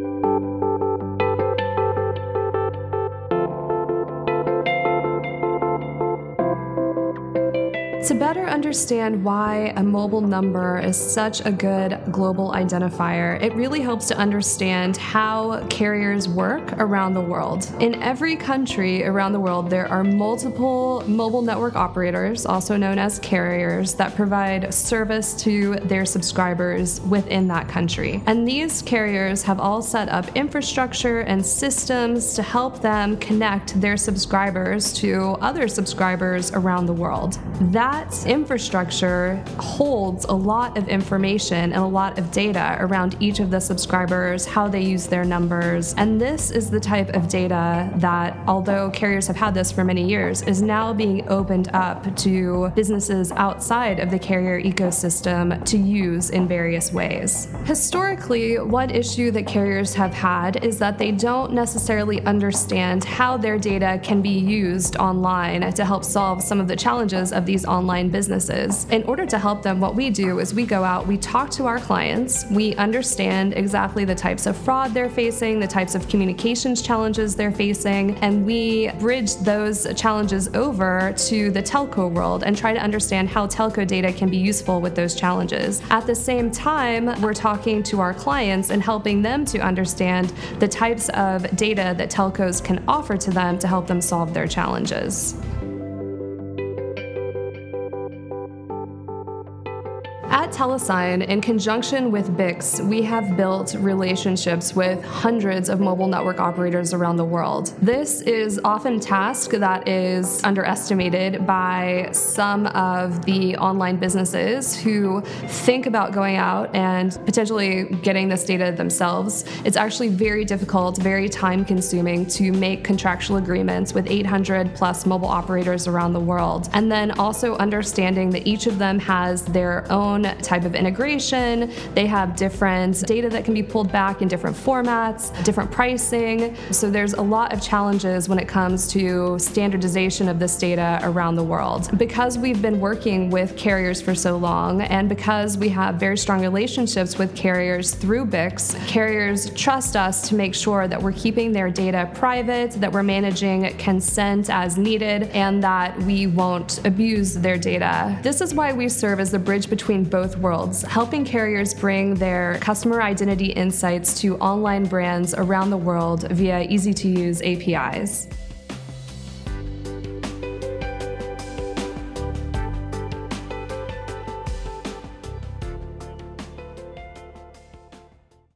Thank you. To better understand why a mobile number is such a good global identifier, it really helps to understand how carriers work around the world. In every country around the world, there are multiple mobile network operators, also known as carriers, that provide service to their subscribers within that country. And these carriers have all set up infrastructure and systems to help them connect their subscribers to other subscribers around the world. That that infrastructure holds a lot of information and a lot of data around each of the subscribers, how they use their numbers. And this is the type of data that, although carriers have had this for many years, is now being opened up to businesses outside of the carrier ecosystem to use in various ways. Historically, one issue that carriers have had is that they don't necessarily understand how their data can be used online to help solve some of the challenges of these online online businesses. In order to help them, what we do is we go out, we talk to our clients, we understand exactly the types of fraud they're facing, the types of communications challenges they're facing, and we bridge those challenges over to the telco world and try to understand how telco data can be useful with those challenges. At the same time, we're talking to our clients and helping them to understand the types of data that telcos can offer to them to help them solve their challenges. At Telesign, in conjunction with BICS, we have built relationships with hundreds of mobile network operators around the world. This is often a task that is underestimated by some of the online businesses who think about going out and potentially getting this data themselves. It's actually very difficult, very time consuming to make contractual agreements with 800 plus mobile operators around the world. And then also understanding that each of them has their own type of integration. They have different data that can be pulled back in different formats, different pricing. So there's a lot of challenges when it comes to standardization of this data around the world. Because we've been working with carriers for so long and because we have very strong relationships with carriers through BICS, carriers trust us to make sure that we're keeping their data private, that we're managing consent as needed, and that we won't abuse their data. This is why we serve as the bridge between both worlds, helping carriers bring their customer identity insights to online brands around the world via easy to use APIs.